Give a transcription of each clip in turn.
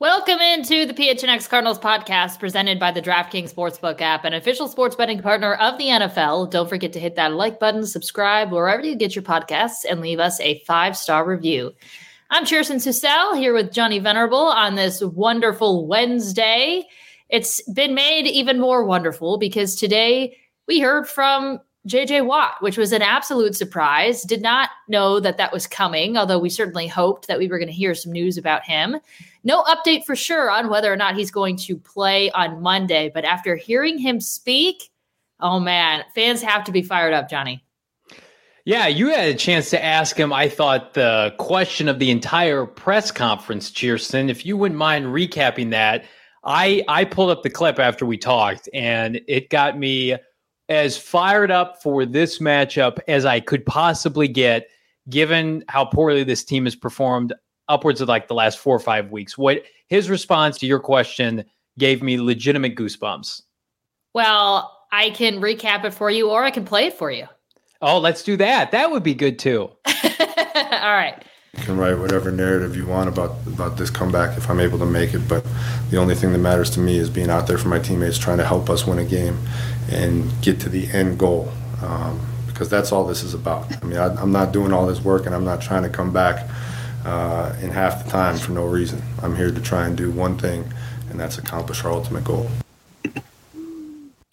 Welcome into the PHNX Cardinals podcast presented by the DraftKings Sportsbook app, an official sports betting partner of the NFL. Don't forget to hit that like button, subscribe wherever you get your podcasts, and leave us a five star review. I'm Chierstin Susel here with Johnny Venerable on this wonderful Wednesday. It's been made even more wonderful because today we heard from JJ Watt, which was an absolute surprise. Did not know that that was coming, although we certainly hoped that we were going to hear some news about him. No update for sure on whether or not he's going to play on Monday, but after hearing him speak, oh man, fans have to be fired up, Johnny. Yeah, you had a chance to ask him, I thought, the question of the entire press conference, Chierstin. If you wouldn't mind recapping that, I I pulled up the clip after we talked, and it got me as fired up for this matchup as I could possibly get, given how poorly this team has performed upwards of like the last four or five weeks. What his response to your question gave me legitimate goosebumps. Well, I can recap it for you or I can play it for you. Oh, let's do that. That would be good too. All right. You can write whatever narrative you want about about this comeback if I'm able to make it, but the only thing that matters to me is being out there for my teammates, trying to help us win a game and get to the end goal. Um, because that's all this is about. I mean, I, am not doing all this work, and I'm not trying to come back uh, in half the time for no reason. I'm here to try and do one thing, and that's accomplish our ultimate goal.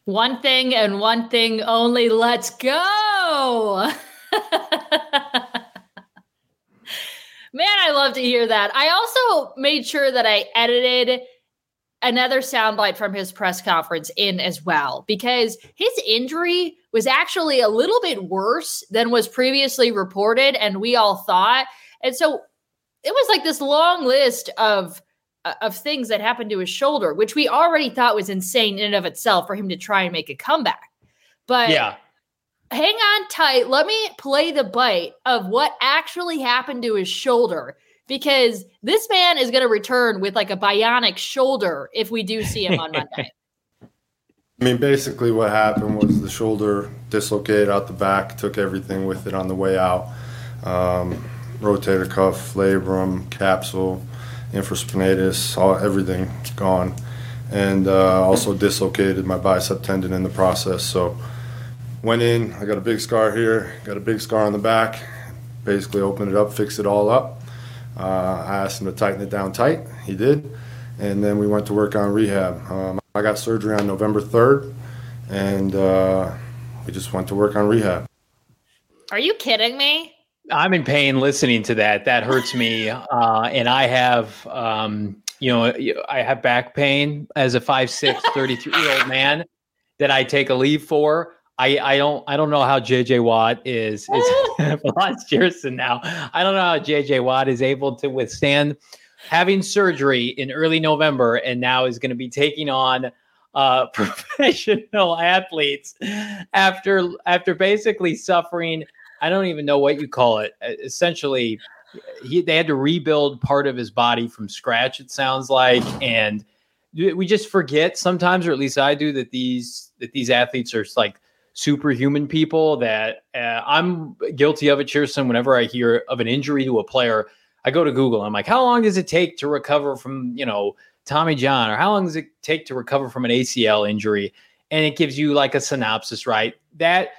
One thing and one thing only. Let's go. Man, I love to hear that. I also made sure that I edited another soundbite from his press conference in as well because his injury was actually a little bit worse than was previously reported and we all thought. And so it was like this long list of uh, of things that happened to his shoulder, which we already thought was insane in and of itself for him to try and make a comeback. But yeah. Hang on tight. Let me play the bite of what actually happened to his shoulder because this man is going to return with like a bionic shoulder if we do see him on Monday. I mean, basically, what happened was the shoulder dislocated out the back, took everything with it on the way out. Um, rotator cuff, labrum, capsule, infraspinatus, all everything gone, and uh, also dislocated my bicep tendon in the process. So went in. I got a big scar here, got a big scar on the back. Basically, opened it up, fixed it all up. Uh, I asked him to tighten it down tight. He did, and then we went to work on rehab. Um, I got surgery on November third, and uh, we just went to work on rehab. Are you kidding me? I'm in pain listening to that. That hurts me. Uh, and I have, um, you know, I have back pain as a 5'6, 33 year old man that I take a leave for. I, I don't I don't know how JJ Watt is is lost Chierstin now. I don't know how JJ Watt is able to withstand having surgery in early November and now is going to be taking on uh, professional athletes after after basically suffering I don't even know what you call it. Essentially, he, they had to rebuild part of his body from scratch. It sounds like, and we just forget sometimes, or at least I do, that these that these athletes are like superhuman people. That uh, I'm guilty of it, Chierstin. Whenever I hear of an injury to a player, I go to Google. I'm like, how long does it take to recover from you know Tommy John, or how long does it take to recover from an ACL injury? And it gives you like a synopsis, right? That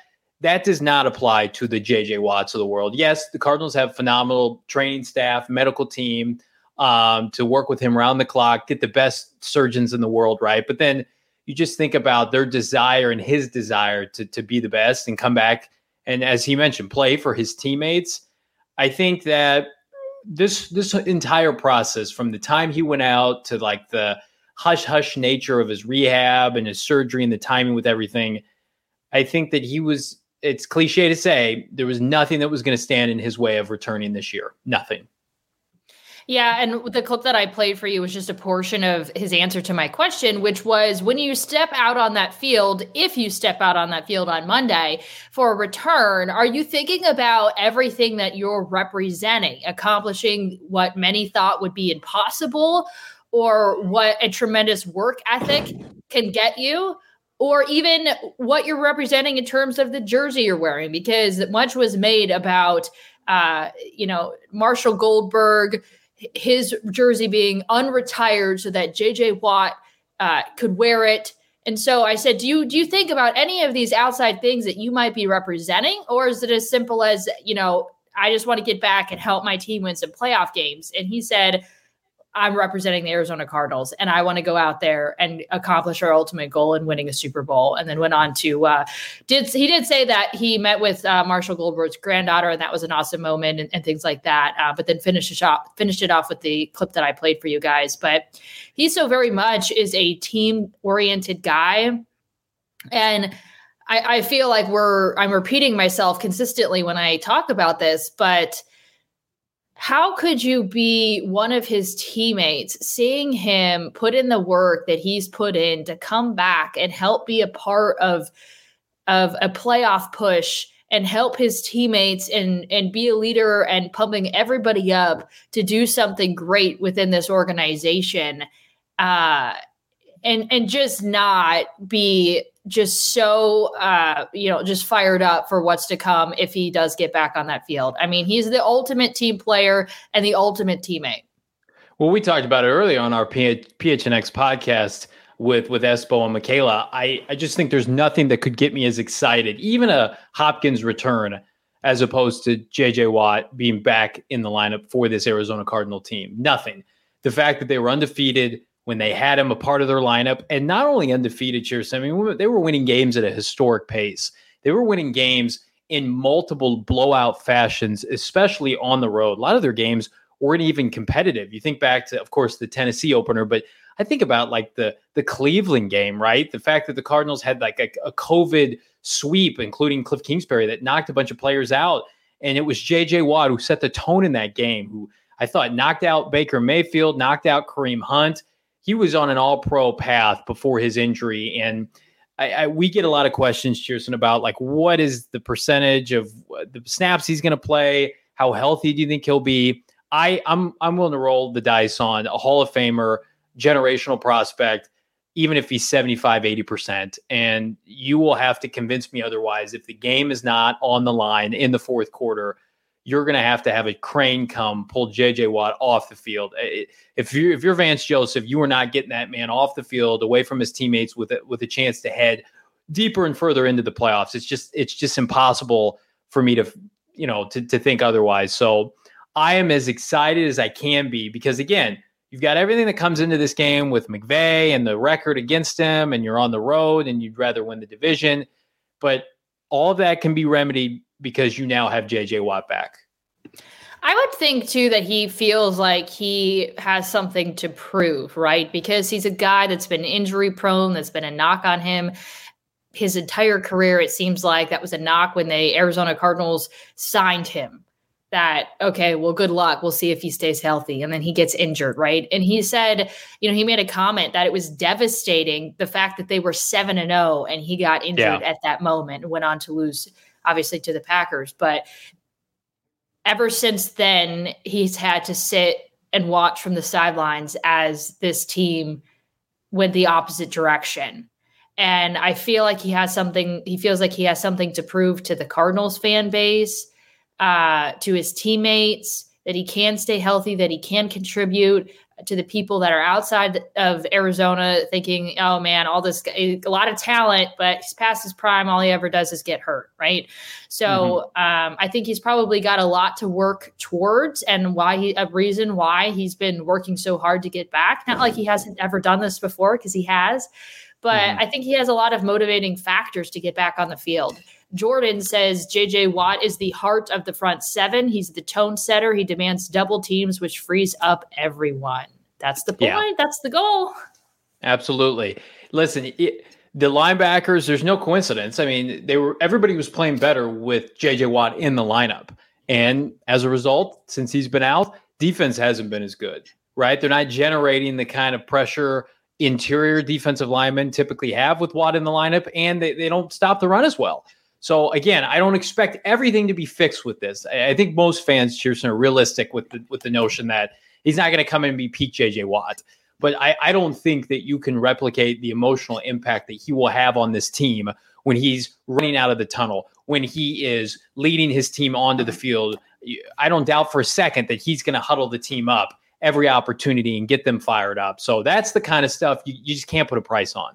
that does not apply to the JJ Watts of the world. Yes, the Cardinals have phenomenal training staff, medical team um, to work with him around the clock, get the best surgeons in the world, right? But then you just think about their desire and his desire to to be the best and come back and as he mentioned, play for his teammates. I think that this this entire process from the time he went out to like the hush hush nature of his rehab and his surgery and the timing with everything, I think that he was it's cliche to say there was nothing that was going to stand in his way of returning this year. Nothing. Yeah, and the clip that I played for you was just a portion of his answer to my question, which was when you step out on that field, if you step out on that field on Monday for a return, are you thinking about everything that you're representing, accomplishing what many thought would be impossible, or what a tremendous work ethic can get you? Or even what you're representing in terms of the jersey you're wearing, because much was made about, uh, you know, Marshall Goldberg, his jersey being unretired so that JJ Watt uh, could wear it. And so I said, do you do you think about any of these outside things that you might be representing, or is it as simple as you know, I just want to get back and help my team win some playoff games? And he said, I'm representing the Arizona Cardinals and I want to go out there and accomplish our ultimate goal in winning a Super Bowl. And then went on to uh, did he did say that he met with uh, Marshall Goldberg's granddaughter and that was an awesome moment and, and things like that. Uh, but then finished it off finished it off with the clip that I played for you guys. But he so very much is a team oriented guy, and I, I feel like we're I'm repeating myself consistently when I talk about this, but how could you be one of his teammates, seeing him put in the work that he's put in to come back and help be a part of of a playoff push and help his teammates and and be a leader and pumping everybody up to do something great within this organization uh and and just not be just so uh, you know just fired up for what's to come if he does get back on that field. I mean, he's the ultimate team player and the ultimate teammate. Well, we talked about it earlier on our PHNX podcast with with Espo and Michaela. I I just think there's nothing that could get me as excited, even a Hopkins return, as opposed to JJ Watt being back in the lineup for this Arizona Cardinal team. Nothing. The fact that they were undefeated when they had him a part of their lineup and not only undefeated cheers. I mean, they were winning games at a historic pace. They were winning games in multiple blowout fashions, especially on the road. A lot of their games weren't even competitive. You think back to, of course, the Tennessee opener, but I think about like the the Cleveland game, right? The fact that the Cardinals had like a, a COVID sweep, including Kliff Kingsbury, that knocked a bunch of players out, and it was J.J. Watt who set the tone in that game. Who I thought knocked out Baker Mayfield, knocked out Kareem Hunt, he was on an all pro path before his injury. And I, I, we get a lot of questions, Chierstin, about like what is the percentage of uh, the snaps he's going to play? How healthy do you think he'll be? I, I'm I'm willing to roll the dice on a Hall of Famer, generational prospect, even if he's 75, 80%. And you will have to convince me otherwise. If the game is not on the line in the fourth quarter, you're going to have to have a crane come pull JJ Watt off the field. If you if you're Vance Joseph, you are not getting that man off the field away from his teammates with a, with a chance to head deeper and further into the playoffs. It's just it's just impossible for me to you know to to think otherwise. So I am as excited as I can be because again, you've got everything that comes into this game with McVay and the record against him, and you're on the road and you'd rather win the division, but all of that can be remedied because you now have JJ Watt back. I would think too that he feels like he has something to prove, right? Because he's a guy that's been injury prone, that's been a knock on him his entire career. It seems like that was a knock when the Arizona Cardinals signed him. That, okay, well, good luck. We'll see if he stays healthy. And then he gets injured, right? And he said, you know, he made a comment that it was devastating the fact that they were 7 and 0 and he got injured yeah. at that moment and went on to lose obviously to the Packers. But ever since then, he's had to sit and watch from the sidelines as this team went the opposite direction. And I feel like he has something, he feels like he has something to prove to the Cardinals fan base, uh, to his teammates, that he can stay healthy, that he can contribute to the people that are outside of Arizona thinking, oh man, all this, a lot of talent, but he's past his prime. All he ever does is get hurt. Right. So mm-hmm. um, I think he's probably got a lot to work towards and why he, a reason why he's been working so hard to get back. Not like he hasn't ever done this before because he has, but mm-hmm. I think he has a lot of motivating factors to get back on the field. Jordan says JJ Watt is the heart of the front seven. He's the tone setter. He demands double teams, which frees up everyone. That's the point. Yeah. That's the goal. Absolutely. Listen, it, the linebackers, there's no coincidence. I mean, they were everybody was playing better with JJ Watt in the lineup. And as a result, since he's been out, defense hasn't been as good, right? They're not generating the kind of pressure interior defensive linemen typically have with Watt in the lineup, and they, they don't stop the run as well. So again, I don't expect everything to be fixed with this. I, think most fans, Chierstin, are realistic with the with the notion that he's not going to come in and be peak JJ Watt. But I, I don't think that you can replicate the emotional impact that he will have on this team when he's running out of the tunnel, when he is leading his team onto the field. I don't doubt for a second that he's going to huddle the team up every opportunity and get them fired up. So that's the kind of stuff you, you just can't put a price on.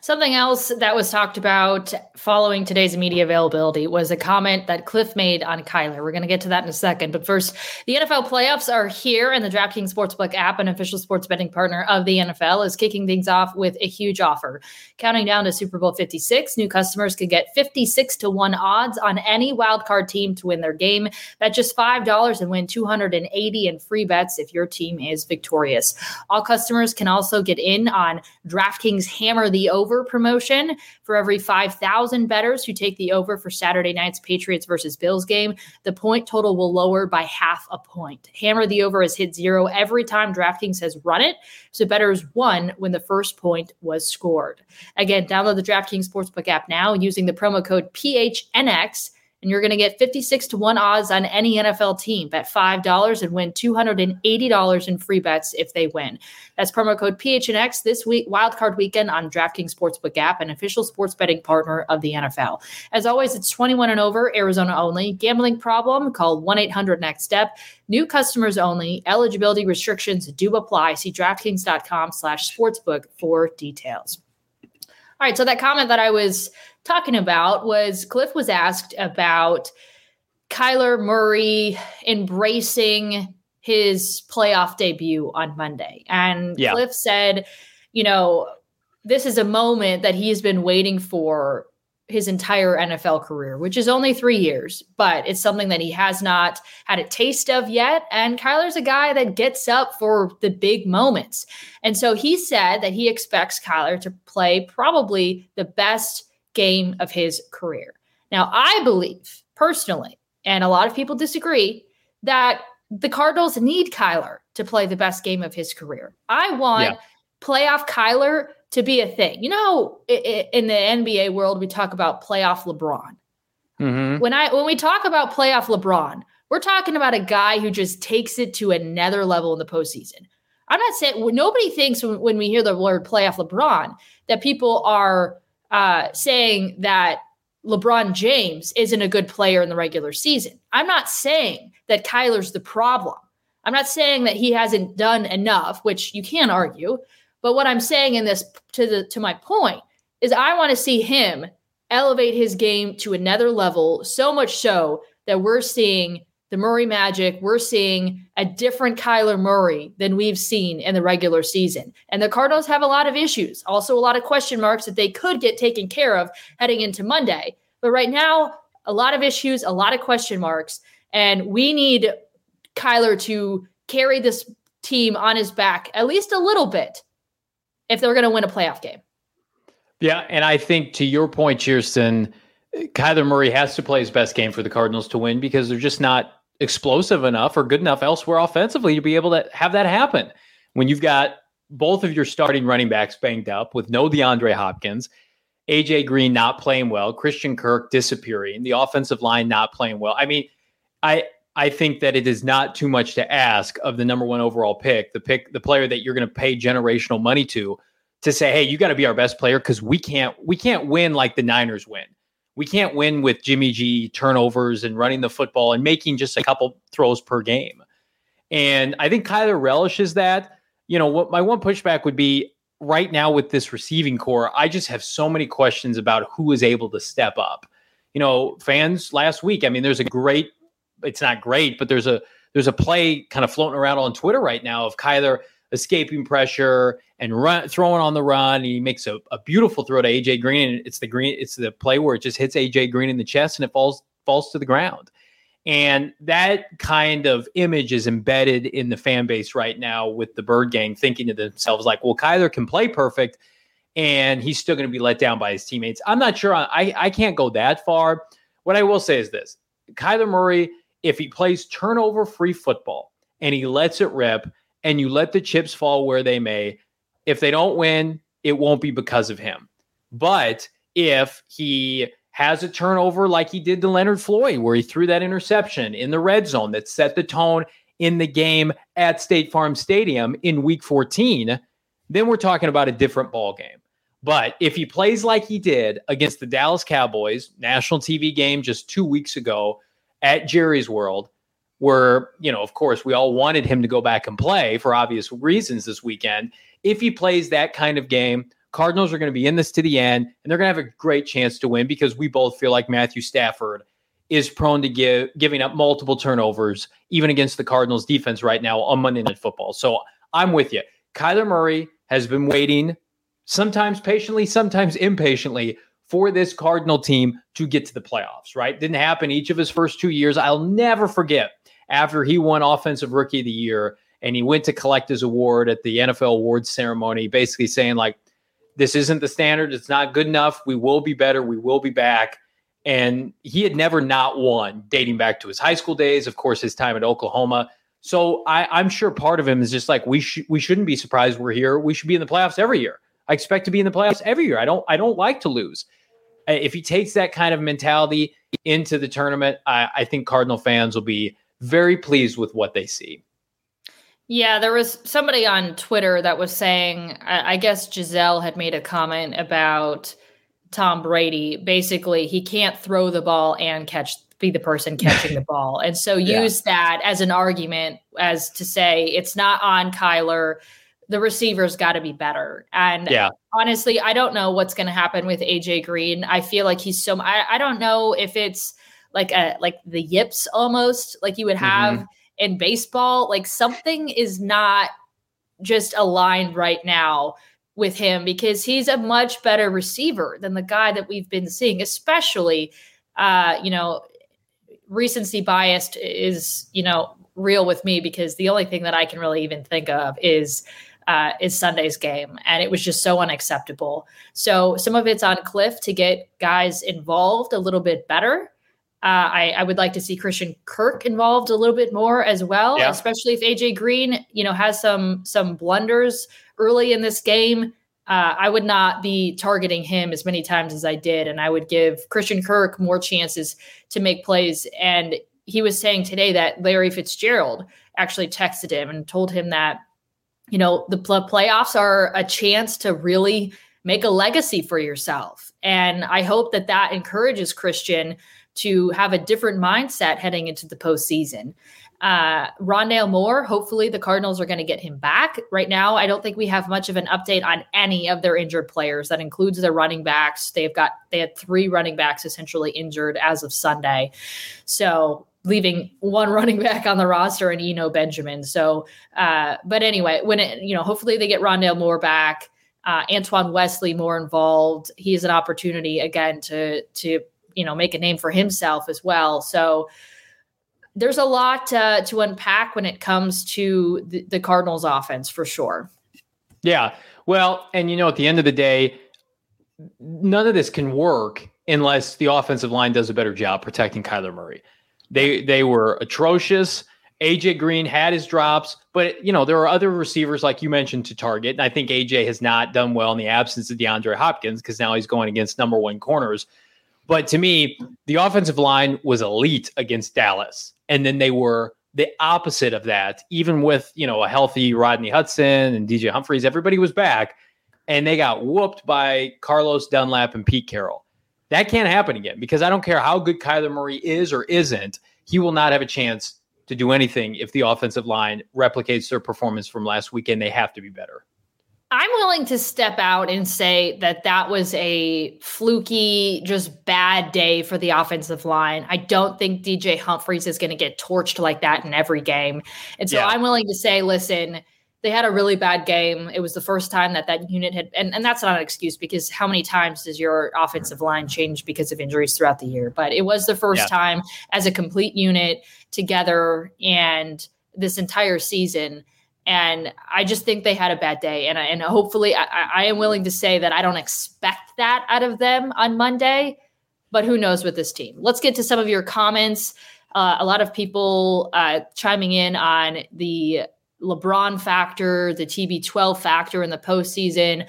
Something else that was talked about following today's media availability was a comment that Kliff made on Kyler. We're going to get to that in a second. But first, the NFL playoffs are here, and the DraftKings Sportsbook app, an official sports betting partner of the NFL, is kicking things off with a huge offer. Counting down to Super Bowl 56, new customers can get 56 to 1 odds on any wildcard team to win their game. Bet just $5 and win 280 in free bets if your team is victorious. All customers can also get in on DraftKings Hammer the over promotion for every 5,000 bettors who take the over for Saturday night's Patriots versus Bills game. The point total will lower by half a point. Hammer the over has hit zero every time DraftKings has run it. So bettors won when the first point was scored. Again, download the DraftKings Sportsbook app now using the promo code PHNX and you're going to get 56 to 1 odds on any NFL team. Bet $5 and win $280 in free bets if they win. That's promo code PHNX this week, wildcard weekend on DraftKings Sportsbook app, an official sports betting partner of the NFL. As always, it's 21 and over, Arizona only. Gambling problem? Call 1 800 NEXT STEP. New customers only. Eligibility restrictions do apply. See DraftKings.com slash sportsbook for details. All right, so that comment that I was talking about was Kliff was asked about Kyler Murray embracing his playoff debut on Monday. And yeah. Kliff said, you know, this is a moment that he's been waiting for his entire NFL career, which is only three years, but it's something that he has not had a taste of yet. And Kyler's a guy that gets up for the big moments. And so he said that he expects Kyler to play probably the best game of his career. Now, I believe personally, and a lot of people disagree, that the Cardinals need Kyler to play the best game of his career. I want yeah. playoff Kyler to be a thing. You know, in the NBA world, we talk about playoff LeBron. Mm-hmm. When I when we talk about playoff LeBron, we're talking about a guy who just takes it to another level in the postseason. I'm not saying nobody thinks when, when we hear the word playoff LeBron that people are uh, saying that LeBron James isn't a good player in the regular season. I'm not saying that Kyler's the problem. I'm not saying that he hasn't done enough, which you can argue. But what I'm saying in this to the to my point is I want to see him elevate his game to another level, so much so that we're seeing the Murray Magic, we're seeing a different Kyler Murray than we've seen in the regular season. And the Cardinals have a lot of issues, also a lot of question marks that they could get taken care of heading into Monday. But right now, a lot of issues, a lot of question marks. And we need Kyler to carry this team on his back at least a little bit if they're going to win a playoff game. Yeah. And I think to your point, Chierstin, Kyler Murray has to play his best game for the Cardinals to win because they're just not explosive enough or good enough elsewhere offensively to be able to have that happen. When you've got both of your starting running backs banged up with no DeAndre Hopkins, AJ Green not playing well, Christian Kirk disappearing, the offensive line not playing well. I mean, I I think that it is not too much to ask of the number one overall pick, the pick, the player that you're going to pay generational money to, to say, hey, you got to be our best player because we can't we can't win like the Niners win. We can't win with Jimmy G turnovers and running the football and making just a couple throws per game. And I think Kyler relishes that. You know, what my one pushback would be right now with this receiving corps, I just have so many questions about who is able to step up. You know, fans last week, I mean, there's a great, it's not great, but there's a there's a play kind of floating around on Twitter right now of Kyler escaping pressure and run, throwing on the run. He makes a, a beautiful throw to AJ Green, and it's the green. It's the play where it just hits AJ Green in the chest and it falls falls to the ground. And that kind of image is embedded in the fan base right now with the Bird Gang thinking to themselves, like, well, Kyler can play perfect and he's still going to be let down by his teammates. I'm not sure. I, I can't go that far. What I will say is this Kyler Murray, if he plays turnover free football and he lets it rip and you let the chips fall where they may, if they don't win, it won't be because of him. But if he has a turnover like he did to Leonard Floyd, where he threw that interception in the red zone that set the tone in the game at State Farm Stadium in week 14, then we're talking about a different ball game. But if he plays like he did against the Dallas Cowboys, national TV game just two weeks ago at Jerry's World, where, you know, of course, we all wanted him to go back and play for obvious reasons this weekend. If he plays that kind of game, Cardinals are going to be in this to the end, and they're going to have a great chance to win because we both feel like Matthew Stafford is prone to give giving up multiple turnovers, even against the Cardinals defense right now on Monday Night Football. So I'm with you. Kyler Murray has been waiting, sometimes patiently, sometimes impatiently, for this Cardinal team to get to the playoffs, right? Didn't happen each of his first two years. I'll never forget after he won Offensive Rookie of the Year and he went to collect his award at the NFL awards ceremony, basically saying, like, this isn't the standard. It's not good enough. We will be better. We will be back. And he had never not won, dating back to his high school days, of course, his time at Oklahoma. So I, am sure part of him is just like we we shouldn't be surprised we're here. We should be in the playoffs every year. I expect to be in the playoffs every year. I don't I don't like to lose. If he takes that kind of mentality into the tournament, I, I think Cardinal fans will be very pleased with what they see. Yeah, there was somebody on Twitter that was saying, I, I guess Gisele had made a comment about Tom Brady. Basically, he can't throw the ball and catch be the person catching the ball. And so use yeah. that as an argument as to say it's not on Kyler. The receiver's got to be better. And yeah. honestly, I don't know what's going to happen with AJ Green. I feel like he's so I, I don't know if it's like a like the yips almost like you would have mm-hmm in baseball. Like something is not just aligned right now with him because he's a much better receiver than the guy that we've been seeing, especially, uh, you know, recency biased is, you know, real with me because the only thing that I can really even think of is uh, is Sunday's game, and it was just so unacceptable. So some of it's on Kliff to get guys involved a little bit better. Uh, I, I, would like to see Christian Kirk involved a little bit more as well, yeah. especially if AJ Green, you know, has some some blunders early in this game. Uh, I would not be targeting him as many times as I did, and I would give Christian Kirk more chances to make plays. And he was saying today that Larry Fitzgerald actually texted him and told him that, you know, the pl- playoffs are a chance to really make a legacy for yourself. And I hope that that encourages Christian to have a different mindset heading into the postseason. Uh, Rondale Moore, hopefully the Cardinals are going to get him back. Right now, I don't think we have much of an update on any of their injured players. That includes their running backs. They've got they had three running backs essentially injured as of Sunday, so leaving one running back on the roster and Eno Benjamin. So, uh, but anyway, when it you know, hopefully they get Rondale Moore back. Uh, Antoine Wesley more involved. He has an opportunity again to to you know make a name for himself as well. So there's a lot uh, to unpack when it comes to the, the Cardinals offense for sure. Yeah. Well, and you know, at the end of the day, none of this can work unless the offensive line does a better job protecting Kyler Murray. They they were atrocious. AJ Green had his drops, but you know there are other receivers like you mentioned to target. And I think AJ has not done well in the absence of DeAndre Hopkins because now he's going against number one corners. But to me, the offensive line was elite against Dallas. And then they were the opposite of that, even with, you know, a healthy Rodney Hudson and DJ Humphries, everybody was back. And they got whooped by Carlos Dunlap and Pete Carroll. That can't happen again because I don't care how good Kyler Murray is or isn't, he will not have a chance to do anything if the offensive line replicates their performance from last weekend. They have to be better. I'm willing to step out and say that that was a fluky, just bad day for the offensive line. I don't think DJ Humphries is going to get torched like that in every game. And so yeah. I'm willing to say, listen, they had a really bad game. It was the first time that that unit had, and, and that's not an excuse because how many times does your offensive line change because of injuries throughout the year? But it was the first yeah. time as a complete unit together and this entire season and I just think they had a bad day. And, and hopefully, I, I, am willing to say that I don't expect that out of them on Monday, but who knows with this team. Let's get to some of your comments. Uh, a lot of people uh, chiming in on the LeBron factor, the TB12 factor in the postseason.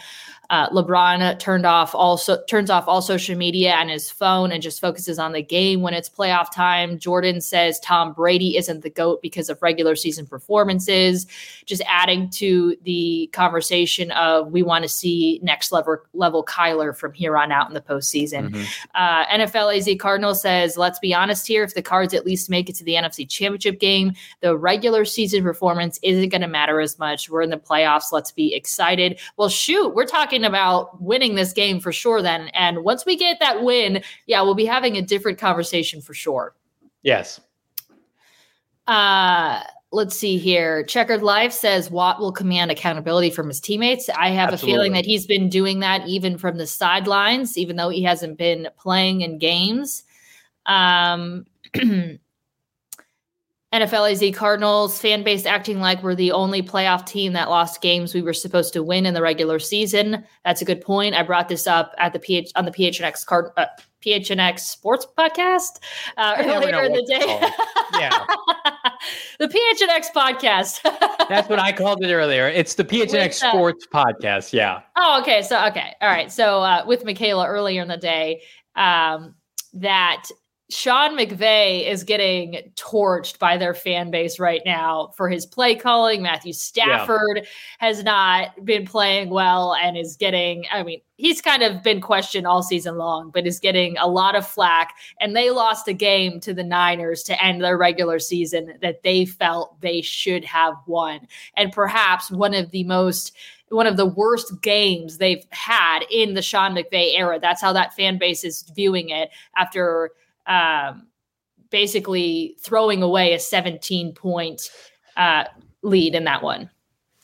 Uh, LeBron turned off also turns off all social media and his phone and just focuses on the game when it's playoff time. Jordan says Tom Brady isn't the goat because of regular season performances. Just adding to the conversation of we want to see next level level Kyler from here on out in the postseason. Mm-hmm. Uh, NFL AZ Cardinal says, let's be honest here. If the Cards at least make it to the NFC Championship game, the regular season performance isn't going to matter as much. We're in the playoffs. Let's be excited. Well, shoot, we're talking about winning this game for sure then. And once we get that win, yeah, we'll be having a different conversation for sure. Yes. Uh let's see here. Checkered Life says Watt will command accountability from his teammates. I have Absolutely. a feeling that he's been doing that even from the sidelines, even though he hasn't been playing in games. Um NFL AZ Cardinals fan base acting like we're the only playoff team that lost games we were supposed to win in the regular season. That's a good point. I brought this up at the PH on the PHNX card uh, PHNX Sports Podcast uh, earlier in the day. yeah, the PHNX Podcast. That's what I called it earlier. It's the PHNX with, uh, Sports Podcast. Yeah. Oh, okay. So okay, all right. So uh, with Michaela earlier in the day, um, that Sean McVay is getting torched by their fan base right now for his play calling. Matthew Stafford yeah. has not been playing well and is getting, I mean, he's kind of been questioned all season long, but is getting a lot of flack. And they lost a game to the Niners to end their regular season that they felt they should have won. And perhaps one of the most one of the worst games they've had in the Sean McVay era. That's how that fan base is viewing it after um, basically throwing away a 17 point uh, lead in that one.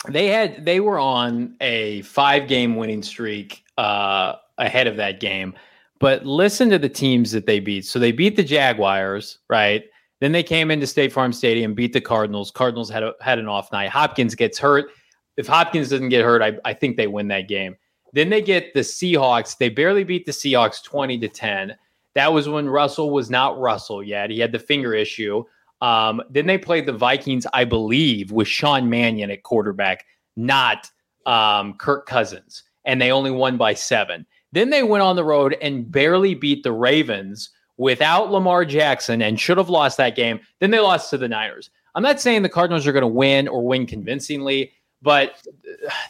They had they were on a five game winning streak uh, ahead of that game. But listen to the teams that they beat. So they beat the Jaguars, right? Then they came into State Farm Stadium, beat the Cardinals. Cardinals had a, had an off night. Hopkins gets hurt. If Hopkins doesn't get hurt, I, I think they win that game. Then they get the Seahawks. They barely beat the Seahawks 20 to 10. That was when Russell was not Russell yet. He had the finger issue. Um, then they played the Vikings, I believe, with Sean Mannion at quarterback, not um, Kirk Cousins. And they only won by seven. Then they went on the road and barely beat the Ravens without Lamar Jackson and should have lost that game. Then they lost to the Niners. I'm not saying the Cardinals are going to win or win convincingly, but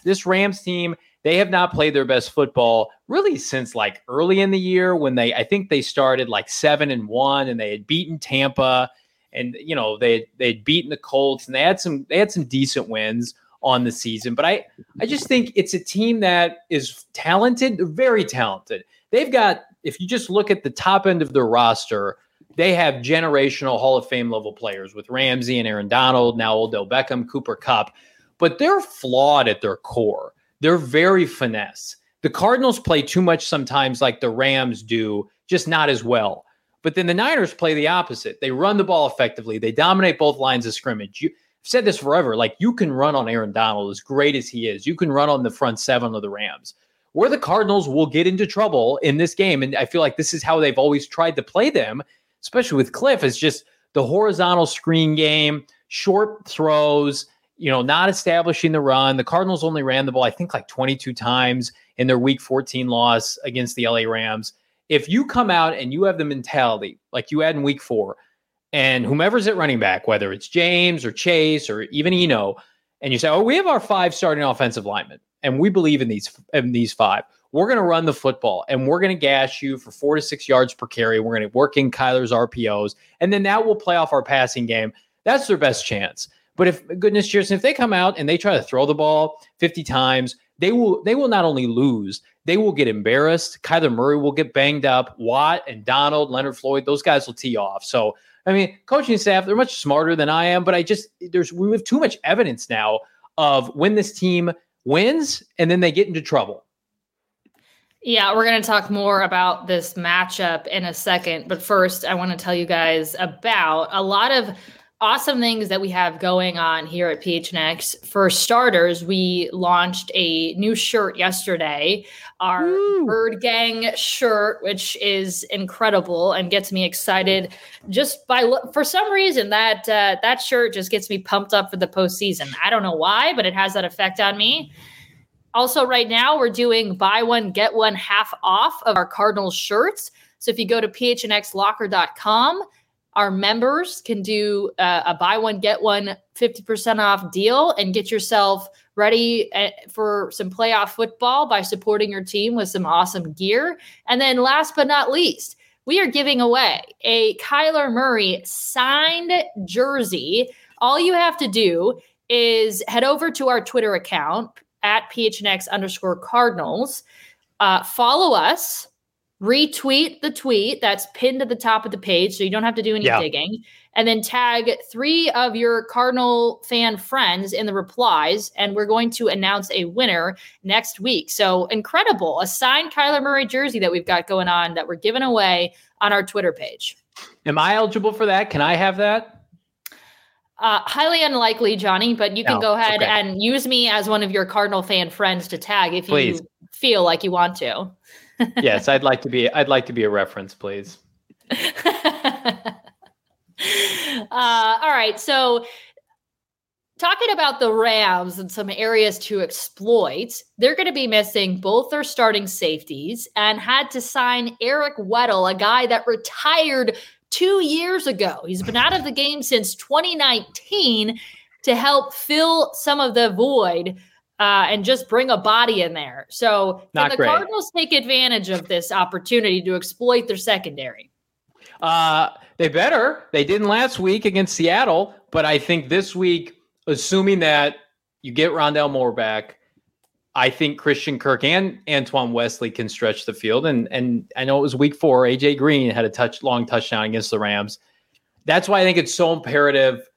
this Rams team they have not played their best football really since like early in the year when they I think they started like seven and one and they had beaten Tampa and you know they they'd beaten the Colts and they had some they had some decent wins on the season. But I I just think it's a team that is talented, very talented. They've got if you just look at the top end of their roster, they have generational Hall of Fame level players with Ramsey and Aaron Donald, now Odell Beckham, Cooper Kupp, but they're flawed at their core. They're very finesse. The Cardinals play too much sometimes, like the Rams do, just not as well. But then the Niners play the opposite. They run the ball effectively. They dominate both lines of scrimmage. You, I've said this forever. Like you can run on Aaron Donald as great as he is. You can run on the front seven of the Rams. Where the Cardinals will get into trouble in this game, and I feel like this is how they've always tried to play them, especially with Cliff, is just the horizontal screen game, short throws, you know, not establishing the run. The Cardinals only ran the ball, I think, like 22 times in their week 14 loss against the LA Rams. If you come out and you have the mentality like you had in week four, and whomever's at running back, whether it's James or Chase or even Eno, and you say, Oh, we have our five starting offensive linemen, and we believe in these in these five, we're going to run the football and we're going to gash you for four to six yards per carry. We're going to work in Kyler's RPOs, and then that will play off our passing game. That's their best chance. But if goodness Jason, if they come out and they try to throw the ball 50 times, they will they will not only lose, they will get embarrassed. Kyler Murray will get banged up. Watt and Donald, Leonard Floyd, those guys will tee off. So I mean, coaching staff, they're much smarter than I am, but I just there's we have too much evidence now of when this team wins and then they get into trouble. Yeah, we're going to talk more about this matchup in a second. But first, I want to tell you guys about a lot of awesome things that we have going on here at PHNX. For starters, we launched a new shirt yesterday, our Woo. Bird Gang shirt, which is incredible and gets me excited. Just by for some reason that uh, that shirt just gets me pumped up for the postseason. I don't know why, but it has that effect on me. Also, right now, we're doing buy one, get one half off of our Cardinals shirts. So if you go to phnxlocker.com, our members can do uh, a buy one, get one 50% off deal and get yourself ready uh, for some playoff football by supporting your team with some awesome gear. And then last but not least, we are giving away a Kyler Murray signed jersey. All you have to do is head over to our Twitter account, at PHNX underscore Cardinals. Uh, follow us, retweet the tweet that's pinned at the top of the page so you don't have to do any yeah. digging. And then tag three of your Cardinal fan friends in the replies. And we're going to announce a winner next week. So incredible. A signed Kyler Murray jersey that we've got going on that we're giving away on our Twitter page. Am I eligible for that? Can I have that? Uh, highly unlikely, Johnny, but you can no, go ahead okay. and use me as one of your Cardinal fan friends to tag if please. you feel like you want to. Yes, I'd like to be. I'd like to be a reference, please. uh, all right, so talking about the Rams and some areas to exploit, they're going to be missing both their starting safeties and had to sign Eric Weddle, a guy that retired two years ago. He's been out of the game since 2019 to help fill some of the void uh, and just bring a body in there. So, can the great. Cardinals take advantage of this opportunity to exploit their secondary? Uh, they better. They didn't last week against Seattle, but I think this week, assuming that you get Rondale Moore back, I think Christian Kirk and Antoine Wesley can stretch the field. And and I know it was week four. AJ Green had a touch long touchdown against the Rams. That's why I think it's so imperative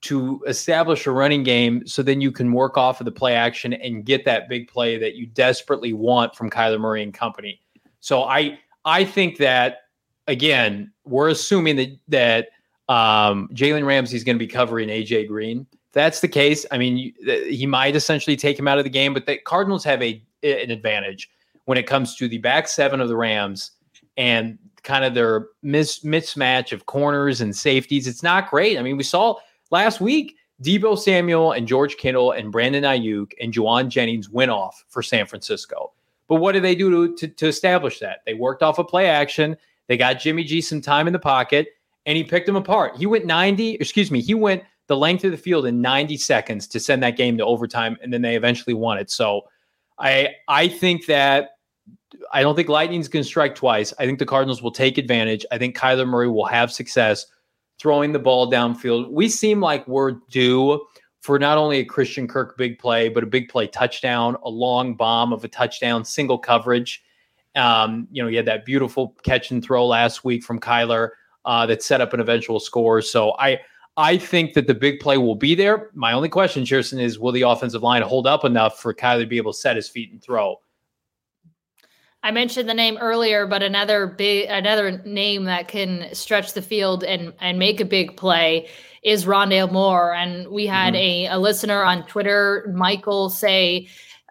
to establish a running game so then you can work off of the play action and get that big play that you desperately want from Kyler Murray and company. So I I think that again, we're assuming that that um, Jalen Ramsey is going to be covering AJ Green that's the case, I mean, he might essentially take him out of the game, but the Cardinals have a an advantage when it comes to the back seven of the Rams and kind of their mis- mismatch of corners and safeties. It's not great. I mean, we saw last week Deebo Samuel and George Kittle and Brandon Aiyuk and Jauan Jennings went off for San Francisco. But what did they do to, to, to establish that? They worked off a play action. They got Jimmy G some time in the pocket and he picked them apart. He went 90, excuse me, he went the length of the field in 90 seconds to send that game to overtime, and then they eventually won it. So I I think that I don't think Lightning's going to strike twice. I think the Cardinals will take advantage. I think Kyler Murray will have success throwing the ball downfield. We seem like we're due for not only a Christian Kirk big play, but a big play touchdown, a long bomb of a touchdown, single coverage. Um, you know, he had that beautiful catch and throw last week from Kyler uh, that set up an eventual score. So I I think that the big play will be there. My only question, Chierstin, is will the offensive line hold up enough for Kyler to be able to set his feet and throw? I mentioned the name earlier, but another big another name that can stretch the field and and make a big play is Rondale Moore. And we had mm-hmm. a, a listener on Twitter, Michael, say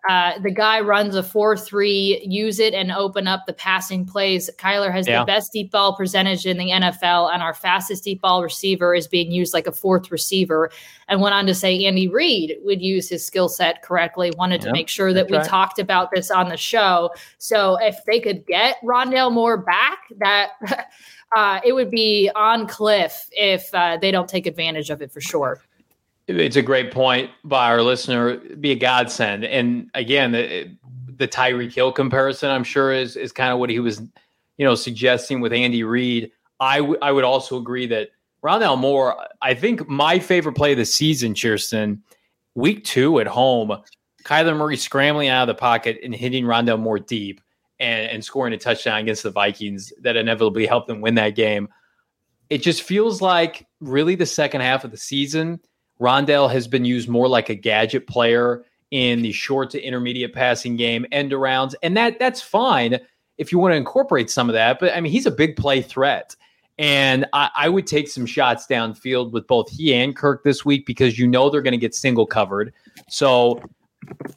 uh, the guy runs a 4 3, use it and open up the passing plays. Kyler has yeah. the best deep ball percentage in the NFL, and our fastest deep ball receiver is being used like a fourth receiver. And went on to say Andy Reid would use his skill set correctly. Wanted to make sure that we right. talked about this on the show. So if they could get Rondale Moore back, that. Uh, it would be on Kliff if uh, they don't take advantage of it for sure. It's a great point by our listener. Be a godsend, and again, the, the Tyreek Hill comparison, I'm sure, is is kind of what he was, you know, suggesting with Andy Reid. I, w- I would also agree that Rondale Moore. I think my favorite play of the season, Chierstin, week two at home, Kyler Murray scrambling out of the pocket and hitting Rondale Moore deep and, and scoring a touchdown against the Vikings that inevitably helped them win that game. It just feels like really the second half of the season, Rondale has been used more like a gadget player in the short to intermediate passing game, end arounds, and that that's fine if you want to incorporate some of that. But I mean, he's a big play threat. And I, I, would take some shots downfield with both he and Kirk this week because you know they're going to get single covered. So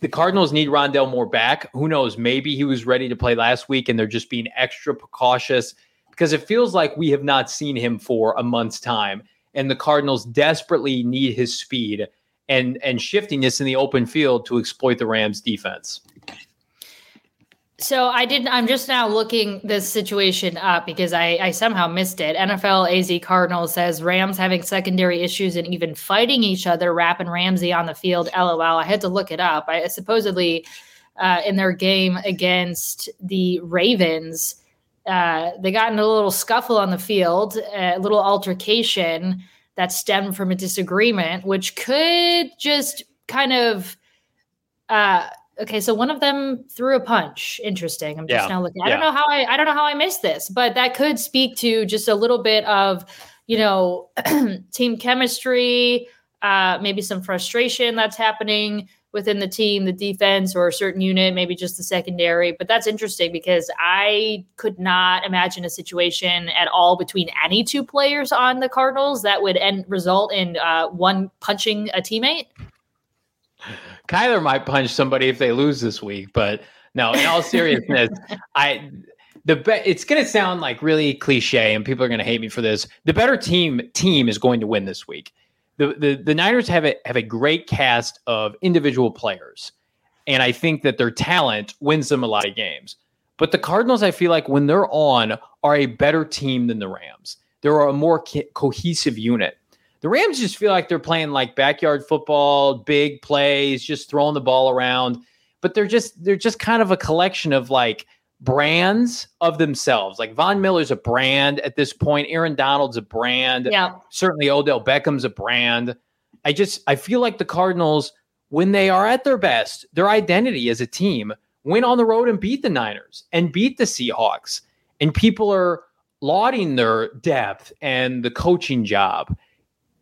the Cardinals need Rondale Moore back. Who knows? Maybe he was ready to play last week and they're just being extra precautious because it feels like we have not seen him for a month's time. And the Cardinals desperately need his speed and and shiftiness in the open field to exploit the Rams defense. So I didn't. I'm just now looking this situation up because I, I somehow missed it. NFL AZ Cardinals says Rams having secondary issues and even fighting each other. Rapp and Ramsey on the field. LOL. I had to look it up. I supposedly uh, in their game against the Ravens, uh, they got in a little scuffle on the field, a little altercation that stemmed from a disagreement, which could just kind of. Uh, okay, so one of them threw a punch. Interesting. I'm just yeah. now looking. I yeah. don't know how I I don't know how I missed this, but that could speak to just a little bit of, you know, team chemistry, uh, maybe some frustration that's happening within the team, the defense, or a certain unit, maybe just the secondary. But that's interesting because I could not imagine a situation at all between any two players on the Cardinals that would end result in uh, one punching a teammate. Kyler might punch somebody if they lose this week, but no, in all seriousness, I the be- it's going to sound like really cliche and people are going to hate me for this. The better team team is going to win this week. The, the the Niners have a have a great cast of individual players. And I think that their talent wins them a lot of games. But the Cardinals, I feel like when they're on, are a better team than the Rams. They're a more co- cohesive unit. The Rams just feel like they're playing like backyard football, big plays, just throwing the ball around. But they're just they're just kind of a collection of like brands of themselves. Like Von Miller's a brand at this point. Aaron Donald's a brand. Yeah. Certainly Odell Beckham's a brand. I just I feel like the Cardinals, when they are at their best, their identity as a team, went on the road and beat the Niners and beat the Seahawks. And people are lauding their depth and the coaching job.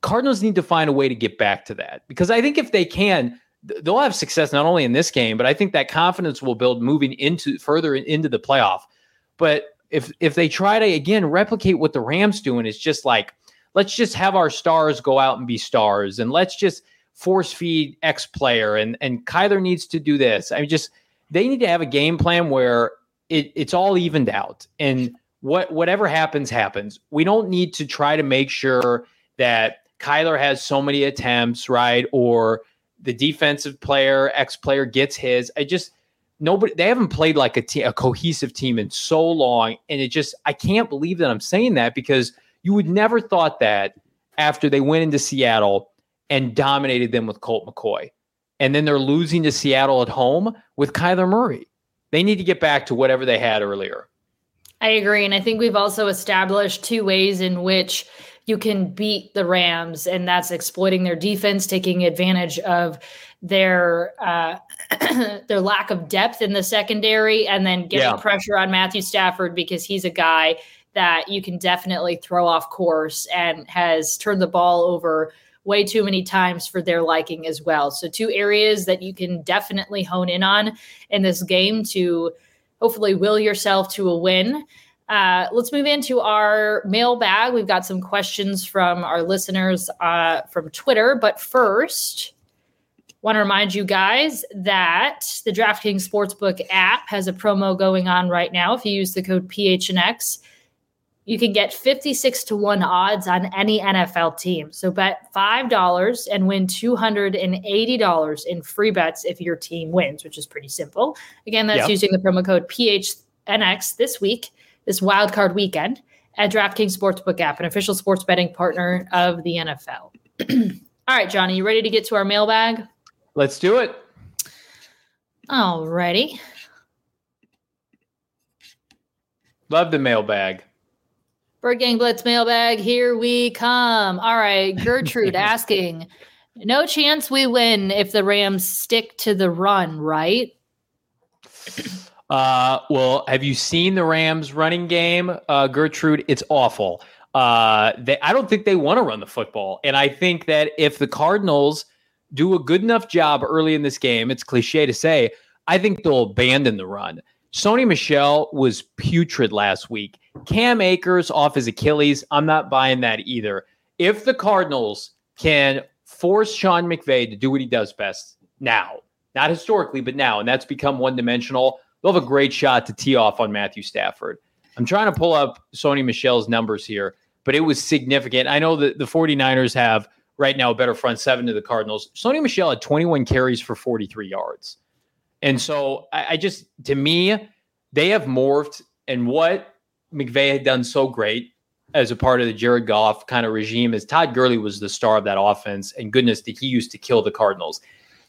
Cardinals need to find a way to get back to that because I think if they can, they'll have success not only in this game, but I think that confidence will build moving into further into the playoff. But if if they try to again replicate what the Rams doing, it's just like let's just have our stars go out and be stars, and let's just force feed X player, and and Kyler needs to do this. I mean, just they need to have a game plan where it, it's all evened out, and what whatever happens happens. We don't need to try to make sure that Kyler has so many attempts, right? Or the defensive player, ex player gets his. I just nobody they haven't played like a team, a cohesive team in so long, and it just I can't believe that I'm saying that because you would never thought that after they went into Seattle and dominated them with Colt McCoy, and then they're losing to Seattle at home with Kyler Murray. They need to get back to whatever they had earlier. I agree, and I think we've also established two ways in which you can beat the Rams, and that's exploiting their defense, taking advantage of their uh, their lack of depth in the secondary, and then getting yeah. pressure on Matthew Stafford because he's a guy that you can definitely throw off course and has turned the ball over way too many times for their liking as well. So two areas that you can definitely hone in on in this game to hopefully will yourself to a win. Uh, let's move into our mailbag. We've got some questions from our listeners uh, from Twitter. But first, want to remind you guys that the DraftKings Sportsbook app has a promo going on right now. If you use the code PHNX, you can get 56 to 1 odds on any NFL team. So bet $5 and win $280 in free bets if your team wins, which is pretty simple. Again, that's using the promo code PHNX this week this wild card weekend at DraftKings Sportsbook app, an official sports betting partner of the NFL. All right, Johnny, you ready to get to our mailbag? Let's do it. All righty. Love the mailbag. Bird Gang Blitz mailbag, here we come. All right, Gertrude asking, no chance we win if the Rams stick to the run, right? Uh, well, have you seen the Rams running game, uh, Gertrude? It's awful. Uh, they, I don't think they want to run the football, and I think that if the Cardinals do a good enough job early in this game, it's cliche to say, I think they'll abandon the run. Sony Michel was putrid last week. Cam Akers off his Achilles. I'm not buying that either. If the Cardinals can force Sean McVay to do what he does best now, not historically, but now, and that's become one dimensional, they'll have a great shot to tee off on Matthew Stafford. I'm trying to pull up Sony Michel's numbers here, but it was significant. I know that the 49ers have right now a better front seven to the Cardinals. Sony Michel had 21 carries for 43 yards. And so I, I just, to me, they have morphed and what McVay had done so great as a part of the Jared Goff kind of regime is Todd Gurley was the star of that offense. And goodness, did he used to kill the Cardinals.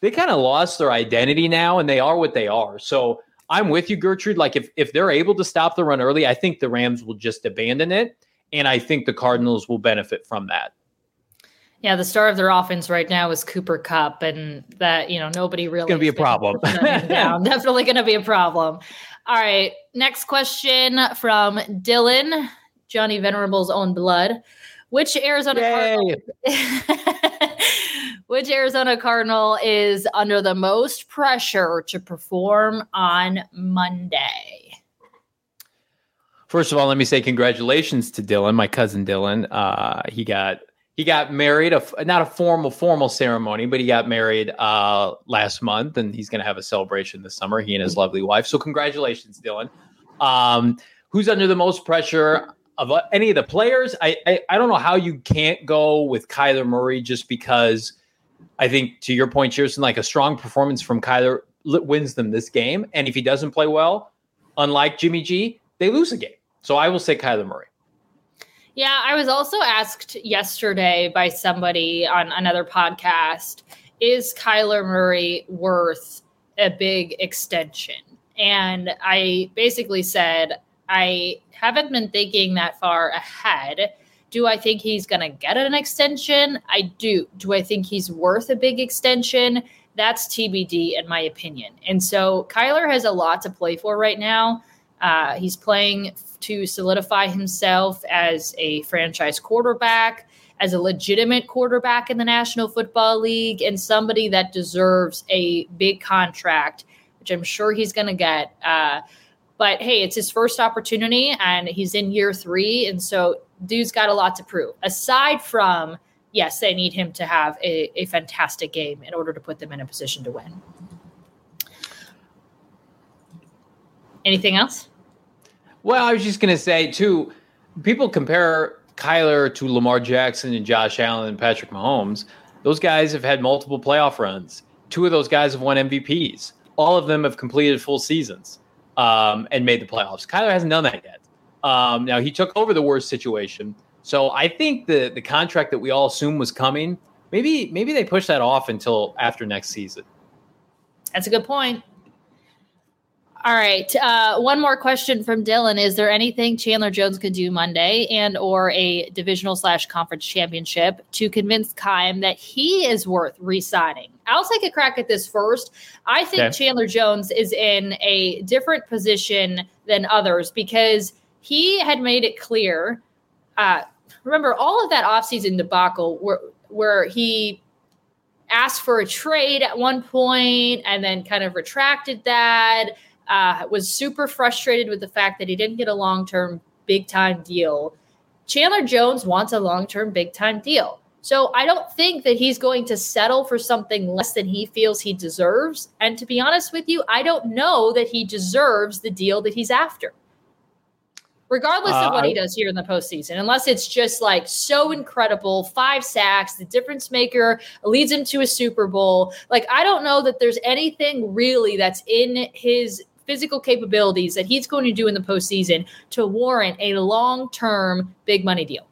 They kind of lost their identity now and they are what they are. So I'm with you, Gertrude. Like if if they're able to stop the run early, I think the Rams will just abandon it. And I think the Cardinals will benefit from that. Yeah, the star of their offense right now is Cooper Kupp, and that you know nobody really going to be a problem. Yeah. Definitely going to be a problem. All right, next question from Dylan, Johnny Venerable's own blood. Which Arizona Cardinal? which Arizona Cardinal is under the most pressure to perform on Monday? First of all, let me say congratulations to Dylan, my cousin Dylan. Uh, he got he got married a not a formal formal ceremony but he got married uh, last month and he's going to have a celebration this summer he and his lovely wife so congratulations dylan um, who's under the most pressure of uh, any of the players I, I, I don't know how you can't go with kyler murray just because i think to your point Chierstin, like a strong performance from kyler wins them this game and if he doesn't play well unlike jimmy g they lose a game so i will say kyler murray yeah, I was also asked yesterday by somebody on another podcast is Kyler Murray worth a big extension? And I basically said, I haven't been thinking that far ahead. Do I think he's going to get an extension? I do. Do I think he's worth a big extension? That's TBD, in my opinion. And so Kyler has a lot to play for right now. Uh, he's playing to solidify himself as a franchise quarterback, as a legitimate quarterback in the National Football League, and somebody that deserves a big contract, which I'm sure he's going to get. Uh, but hey, it's his first opportunity, and he's in year three, and so dude's got a lot to prove. Aside from yes, they need him to have a, a fantastic game in order to put them in a position to win. Anything else? Well, I was just going to say, too, people compare Kyler to Lamar Jackson and Josh Allen and Patrick Mahomes. Those guys have had multiple playoff runs. Two of those guys have won MVPs. All of them have completed full seasons um, and made the playoffs. Kyler hasn't done that yet. Um, now, he took over the worst situation. So I think the, the contract that we all assume was coming, maybe maybe they push that off until after next season. That's a good point. All right. Uh, one more question from Dylan: Is there anything Chandler Jones could do Monday and or a divisional slash conference championship to convince Keim that he is worth re-signing? I'll take a crack at this first. I think okay. Chandler Jones is in a different position than others because he had made it clear. Uh, remember all of that offseason debacle where where he asked for a trade at one point and then kind of retracted that uh, was super frustrated with the fact that he didn't get a long term big time deal. Chandler Jones wants a long term big time deal. So I don't think that he's going to settle for something less than he feels he deserves. And to be honest with you, I don't know that he deserves the deal that he's after regardless uh, of what he does here in the postseason, unless it's just like so incredible, five sacks, the difference maker, leads him to a Super Bowl. Like, I don't know that there's anything really that's in his physical capabilities that he's going to do in the postseason to warrant a long term big money deal.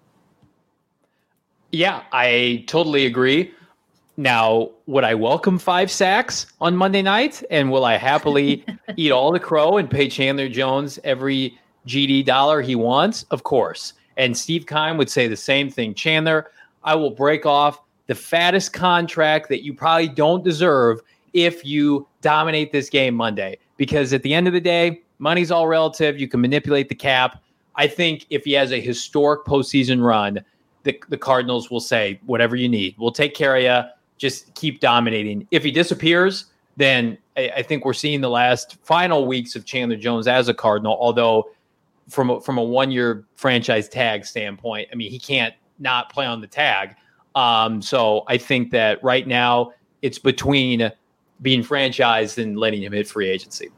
Yeah, I totally agree. Now, would I welcome five sacks on Monday night? And will I happily eat all the crow and pay Chandler Jones every GD dollar he wants? Of course. And Steve Keim would say the same thing. Chandler, I will break off the fattest contract that you probably don't deserve if you dominate this game Monday. Because at the end of the day, money's all relative. You can manipulate the cap. I think if he has a historic postseason run, the, the Cardinals will say, whatever you need, we'll take care of you. Just keep dominating. If he disappears, then I, I think we're seeing the last final weeks of Chandler Jones as a Cardinal, although from a, from a one year franchise tag standpoint, I mean, he can't not play on the tag. Um, so I think that right now it's between being franchised and letting him hit free agency.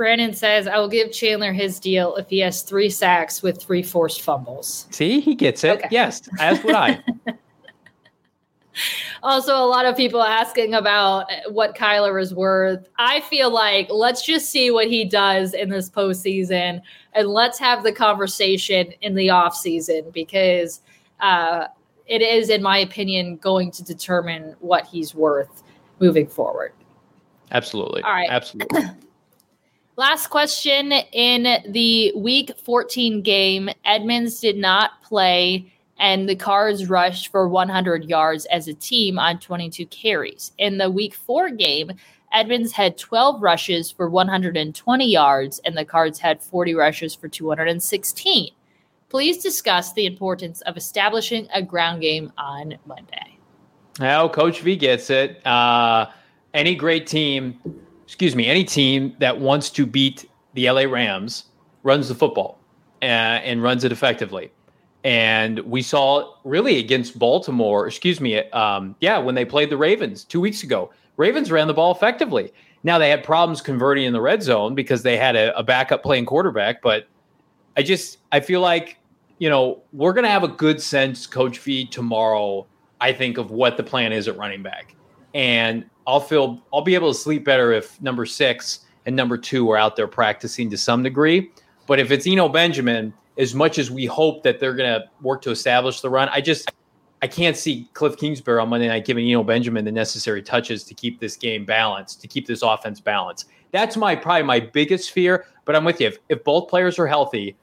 Brandon says, I will give Chandler his deal if he has three sacks with three forced fumbles. See, he gets it. Okay. Yes, as would I. also, a lot of people asking about what Kyler is worth. I feel like let's just see what he does in this postseason and let's have the conversation in the offseason because uh, it is, in my opinion, going to determine what he's worth moving forward. Absolutely. All right. Absolutely. Last question in the week 14 game, Edmonds did not play and the Cards rushed for 100 yards as a team on 22 carries. In the week 4 game, Edmonds had 12 rushes for 120 yards and the Cards had 40 rushes for 216. Please discuss the importance of establishing a ground game on Monday. Well, Coach V gets it. Uh, any great team excuse me, any team that wants to beat the LA Rams runs the football uh, and runs it effectively. And we saw really against Baltimore, excuse me, um, yeah, when they played the Ravens two weeks ago, Ravens ran the ball effectively. Now they had problems converting in the red zone because they had a, a backup playing quarterback. But I just I feel like you know we're gonna have a good sense, Coach V, tomorrow. I think of what the plan is at running back, and I'll feel I'll be able to sleep better if number six and number two are out there practicing to some degree. But if it's Eno Benjamin, as much as we hope that they're going to work to establish the run, I just I can't see Kliff Kingsbury on Monday night giving Eno Benjamin the necessary touches to keep this game balanced, to keep this offense balanced. That's my probably my biggest fear. But I'm with you. If, if both players are healthy,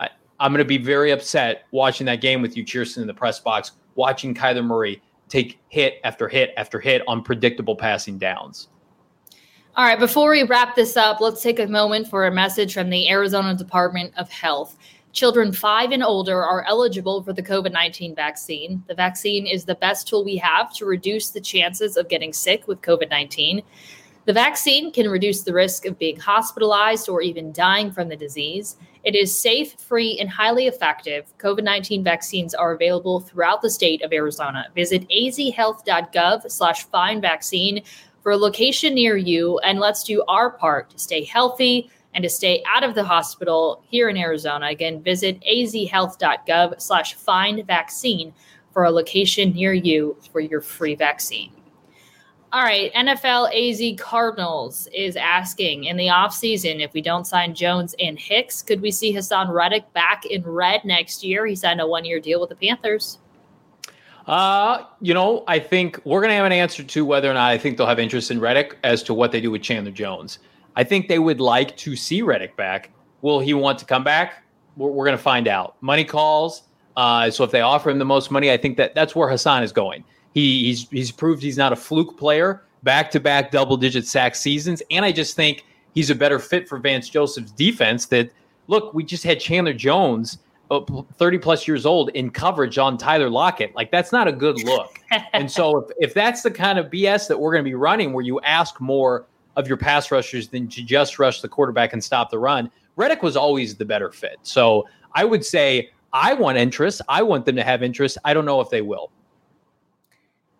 I, I'm going to be very upset watching that game with you, Chierstin, in the press box, watching Kyler Murray take hit after hit after hit on predictable passing downs. All right, before we wrap this up, let's take a moment for a message from the Arizona Department of Health. Children five and older are eligible for the COVID 19 vaccine. The vaccine is the best tool we have to reduce the chances of getting sick with COVID 19. The vaccine can reduce the risk of being hospitalized or even dying from the disease. It is safe, free, and highly effective. COVID 19 vaccines are available throughout the state of Arizona. Visit azhealth.gov slash find vaccine for a location near you, and let's do our part to stay healthy and to stay out of the hospital here in Arizona. Again, visit azhealth.gov slash find vaccine for a location near you for your free vaccine. All right, NFL AZ Cardinals is asking in the offseason if we don't sign Jones and Hicks, could we see Haason Reddick back in red next year? He signed a one year deal with the Panthers. Uh, you know, I think we're going to have an answer to whether or not I think they'll have interest in Reddick as to what they do with Chandler Jones. I think they would like to see Reddick back. Will he want to come back? We're, we're going to find out. Money calls. Uh, so if they offer him the most money, I think that that's where Haason is going. He, he's he's proved he's not a fluke player. Back to back double digit sack seasons, and I just think he's a better fit for Vance Joseph's defense. That look, we just had Chandler Jones. Uh, 30 plus years old in coverage on Tyler Lockett. Like, that's not a good look. and so, if, if that's the kind of BS that we're going to be running, where you ask more of your pass rushers than to just rush the quarterback and stop the run, Reddick was always the better fit. So, I would say I want interest. I want them to have interest. I don't know if they will.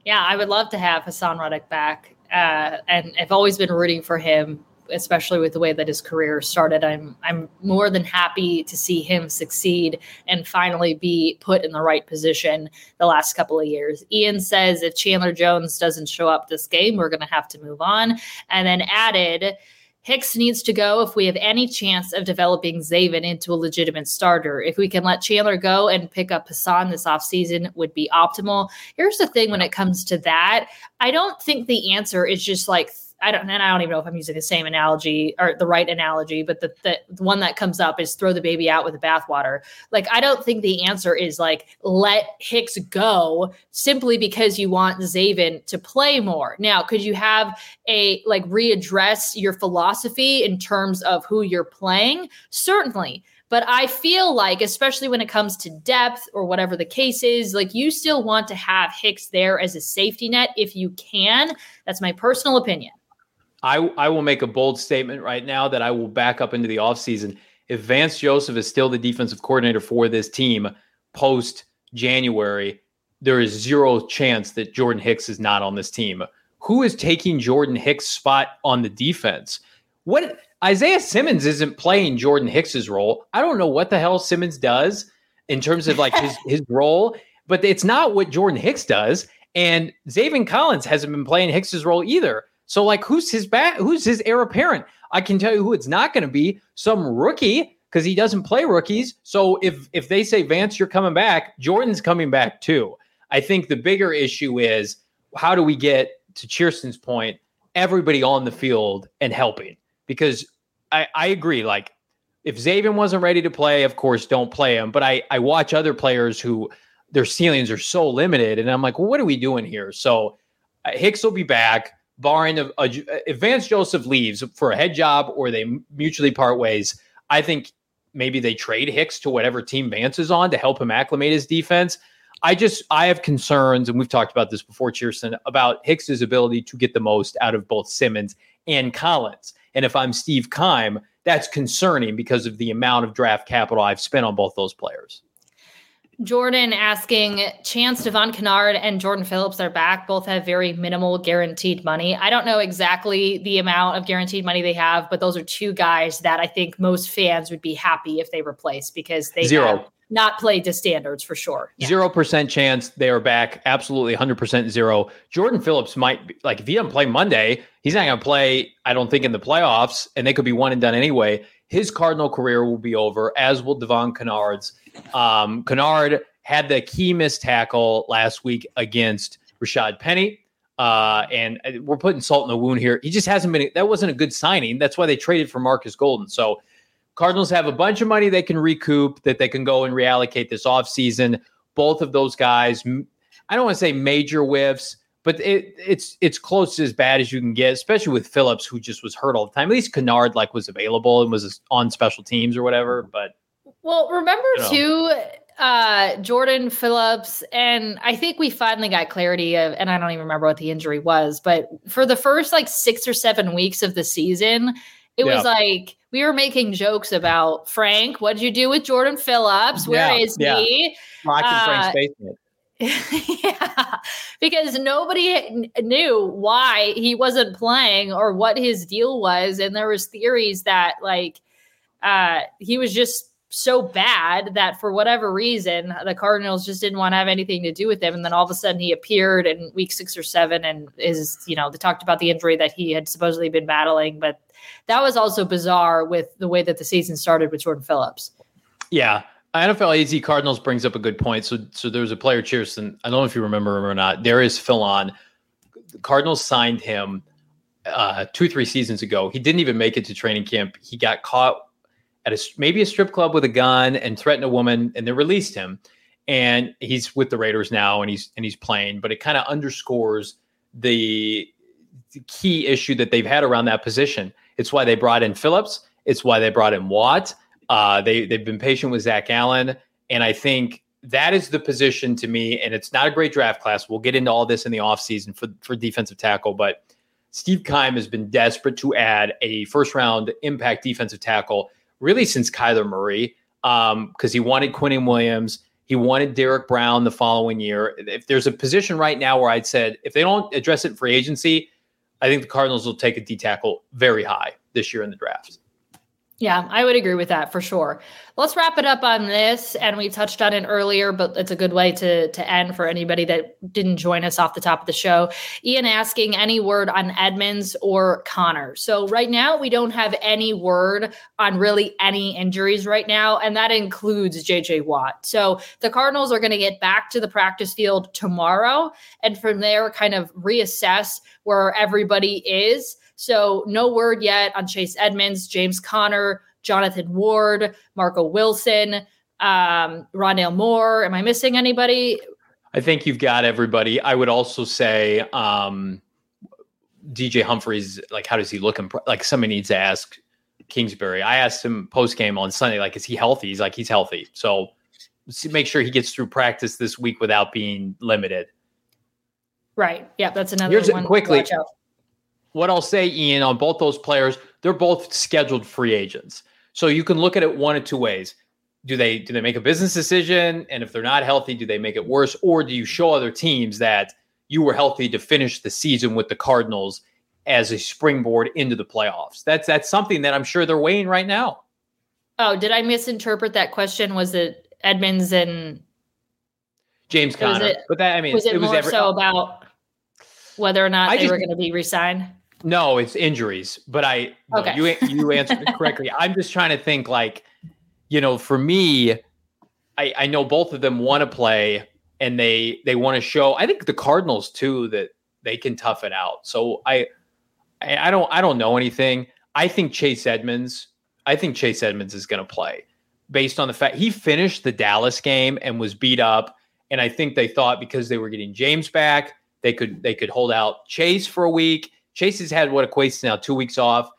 Yeah, I would love to have Haason Reddick back. Uh, and I've always been rooting for him, especially with the way that his career started. I'm I'm more than happy to see him succeed and finally be put in the right position the last couple of years. Ian says if Chandler Jones doesn't show up this game, we're going to have to move on. And then added, Hicks needs to go if we have any chance of developing Zaven into a legitimate starter. If we can let Chandler go and pick up Haason this offseason would be optimal. Here's the thing when it comes to that, I don't think the answer is just like I don't, and I don't even know if I'm using the same analogy or the right analogy, but the, the, the one that comes up is throw the baby out with the bathwater. Like, I don't think the answer is like, let Hicks go simply because you want Zaven to play more. Now, could you have a like readdress your philosophy in terms of who you're playing? Certainly. But I feel like, especially when it comes to depth or whatever the case is, like you still want to have Hicks there as a safety net if you can. That's my personal opinion. I, I will make a bold statement right now that I will back up into the offseason. If Vance Joseph is still the defensive coordinator for this team post January, there is zero chance that Jordan Hicks is not on this team. Who is taking Jordan Hicks' spot on the defense? What Isaiah Simmons isn't playing Jordan Hicks's role. I don't know what the hell Simmons does in terms of like his, his role, but it's not what Jordan Hicks does. And Zaven Collins hasn't been playing Hicks's role either. So like who's his back who's his heir apparent? I can tell you who it's not going to be. Some rookie because he doesn't play rookies. So if if they say Vance you're coming back, Jordan's coming back too. I think the bigger issue is how do we get to Chierstin's point everybody on the field and helping? Because I I agree like if Zaven wasn't ready to play, of course, don't play him. But I, I watch other players who their ceilings are so limited, and I'm like, well, what are we doing here? So uh, Hicks will be back barring a, a, if Vance Joseph leaves for a head job or they mutually part ways, I think maybe they trade Hicks to whatever team Vance is on to help him acclimate his defense. I just I have concerns, and we've talked about this before, Chierstin, about Hicks's ability to get the most out of both Simmons and Collins. And if I'm Steve Keim, that's concerning because of the amount of draft capital I've spent on both those players. Jordan asking Chance Devon Kennard and Jordan Phillips are back. Both have very minimal guaranteed money. I don't know exactly the amount of guaranteed money they have, but those are two guys that I think most fans would be happy if they replace because they zero not played to standards for sure. Zero yeah. percent chance they are back. Absolutely, hundred percent zero. Jordan Phillips might be like if he doesn't play Monday, he's not going to play. I don't think in the playoffs, and they could be one and done anyway. His Cardinal career will be over, as will Devon Kennard's. Um, Kennard had the key missed tackle last week against Rashad Penny. Uh, and uh, we're putting salt in the wound here. He just hasn't been, that wasn't a good signing. That's why they traded for Marcus Golden. So Cardinals have a bunch of money they can recoup that they can go and reallocate this offseason. Both of those guys, I don't want to say major whiffs, but it, it's it's close to as bad as you can get, especially with Phillips, who just was hurt all the time. At least Kennard like was available and was on special teams or whatever. But well, remember you know. too, uh, Jordan Phillips, and I think we finally got clarity of, and I don't even remember what the injury was, but for the first like six or seven weeks of the season, it yeah. was like we were making jokes about Frank. What did you do with Jordan Phillips? Where yeah, is yeah. he? Rocking uh, Frank's basement. yeah, because nobody knew why he wasn't playing or what his deal was, and there was theories that like uh, he was just so bad that for whatever reason the Cardinals just didn't want to have anything to do with him. And then all of a sudden he appeared in week six or seven and is, you know, they talked about the injury that he had supposedly been battling. But that was also bizarre with the way that the season started with Jordan Phillips. Yeah. NFL AZ Cardinals brings up a good point. So, so there was a player, Chierstin. I don't know if you remember him or not. Darius Philon. The Cardinals signed him uh, two, three seasons ago. He didn't even make it to training camp. He got caught at a maybe a strip club with a gun and threatened a woman, and they released him. And he's with the Raiders now, and he's and he's playing. But it kind of underscores the, the key issue that they've had around that position. It's why they brought in Phillips. It's why they brought in Watt. Uh, they they've been patient with Zach Allen, and I think that is the position to me. And it's not a great draft class. We'll get into all this in the offseason for for defensive tackle, but Steve Keim has been desperate to add a first round impact defensive tackle really since Kyler Murray, because um, he wanted Quinnen Williams. He wanted Derrick Brown the following year. If there's a position right now where I'd said if they don't address it in free agency, I think the Cardinals will take a D tackle very high this year in the draft. Yeah, I would agree with that for sure. Let's wrap it up on this. And we touched on it earlier, but it's a good way to, to end for anybody that didn't join us off the top of the show. Ian asking any word on Edmonds or Connor. So, right now, we don't have any word on really any injuries right now, and that includes JJ Watt. So, the Cardinals are going to get back to the practice field tomorrow, and from there, kind of reassess where everybody is. So no word yet on Chase Edmonds, James Conner, Jonathan Ward, Marco Wilson, um, Rondale Moore. Am I missing anybody? I think you've got everybody. I would also say um, DJ Humphries. Like, how does he look? Imp- like, somebody needs to ask Kingsbury. I asked him post game on Sunday. Like, is he healthy? He's like, he's healthy. So make sure he gets through practice this week without being limited. Right. Yeah, that's another Here's one. Quickly, what I'll say, Ian, on both those players, they're both scheduled free agents. So you can look at it one of two ways. Do they do they make a business decision? And if they're not healthy, do they make it worse? Or do you show other teams that you were healthy to finish the season with the Cardinals as a springboard into the playoffs? That's that's something that I'm sure they're weighing right now. Oh, did I misinterpret that question? Was it Edmonds and James Conner? It, but that I mean, was it, it was more every, so about whether or not I they just, were going to be resigned? No, it's injuries. But I okay. no, you you answered correctly. I'm just trying to think like, you know, for me, I, I know both of them want to play and they they want to show. I think the Cardinals too that they can tough it out. So I I, I don't I don't know anything. I think Chase Edmonds. I think Chase Edmonds is going to play based on the fact he finished the Dallas game and was beat up. And I think they thought because they were getting James back, they could they could hold out Chase for a week Chase has had what equates now two weeks off.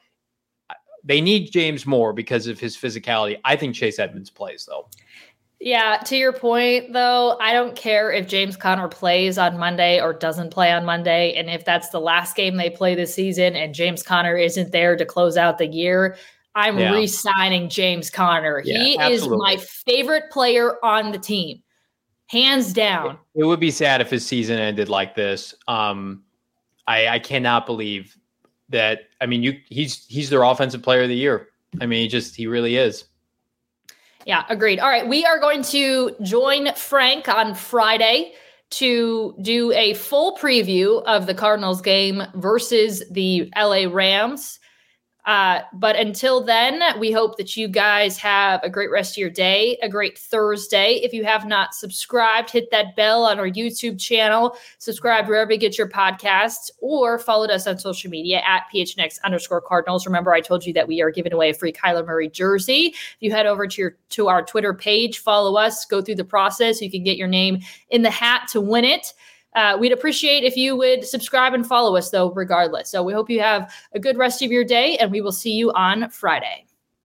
They need James more because of his physicality. I think Chase Edmonds plays though. Yeah, to your point though, I don't care if James Conner plays on Monday or doesn't play on Monday. And if that's the last game they play this season and James Conner isn't there to close out the year, I'm yeah. re signing James Conner. Yeah, he absolutely. is my favorite player on the team, hands down. It, it would be sad if his season ended like this. Um, I, I cannot believe that. I mean, you he's he's their offensive player of the year. I mean, he just he really is. Yeah, agreed. All right, we are going to join Frank on Friday to do a full preview of the Cardinals game versus the LA Rams. Uh, but until then, we hope that you guys have a great rest of your day, a great Thursday. If you have not subscribed, hit that bell on our YouTube channel, subscribe wherever you get your podcasts, or followed us on social media at PHNX underscore Cardinals. Remember, I told you that we are giving away a free Kyler Murray jersey. If you head over to your to our Twitter page, follow us, go through the process, you can get your name in the hat to win it. Uh, we'd appreciate if you would subscribe and follow us, though, regardless. So we hope you have a good rest of your day, and we will see you on Friday.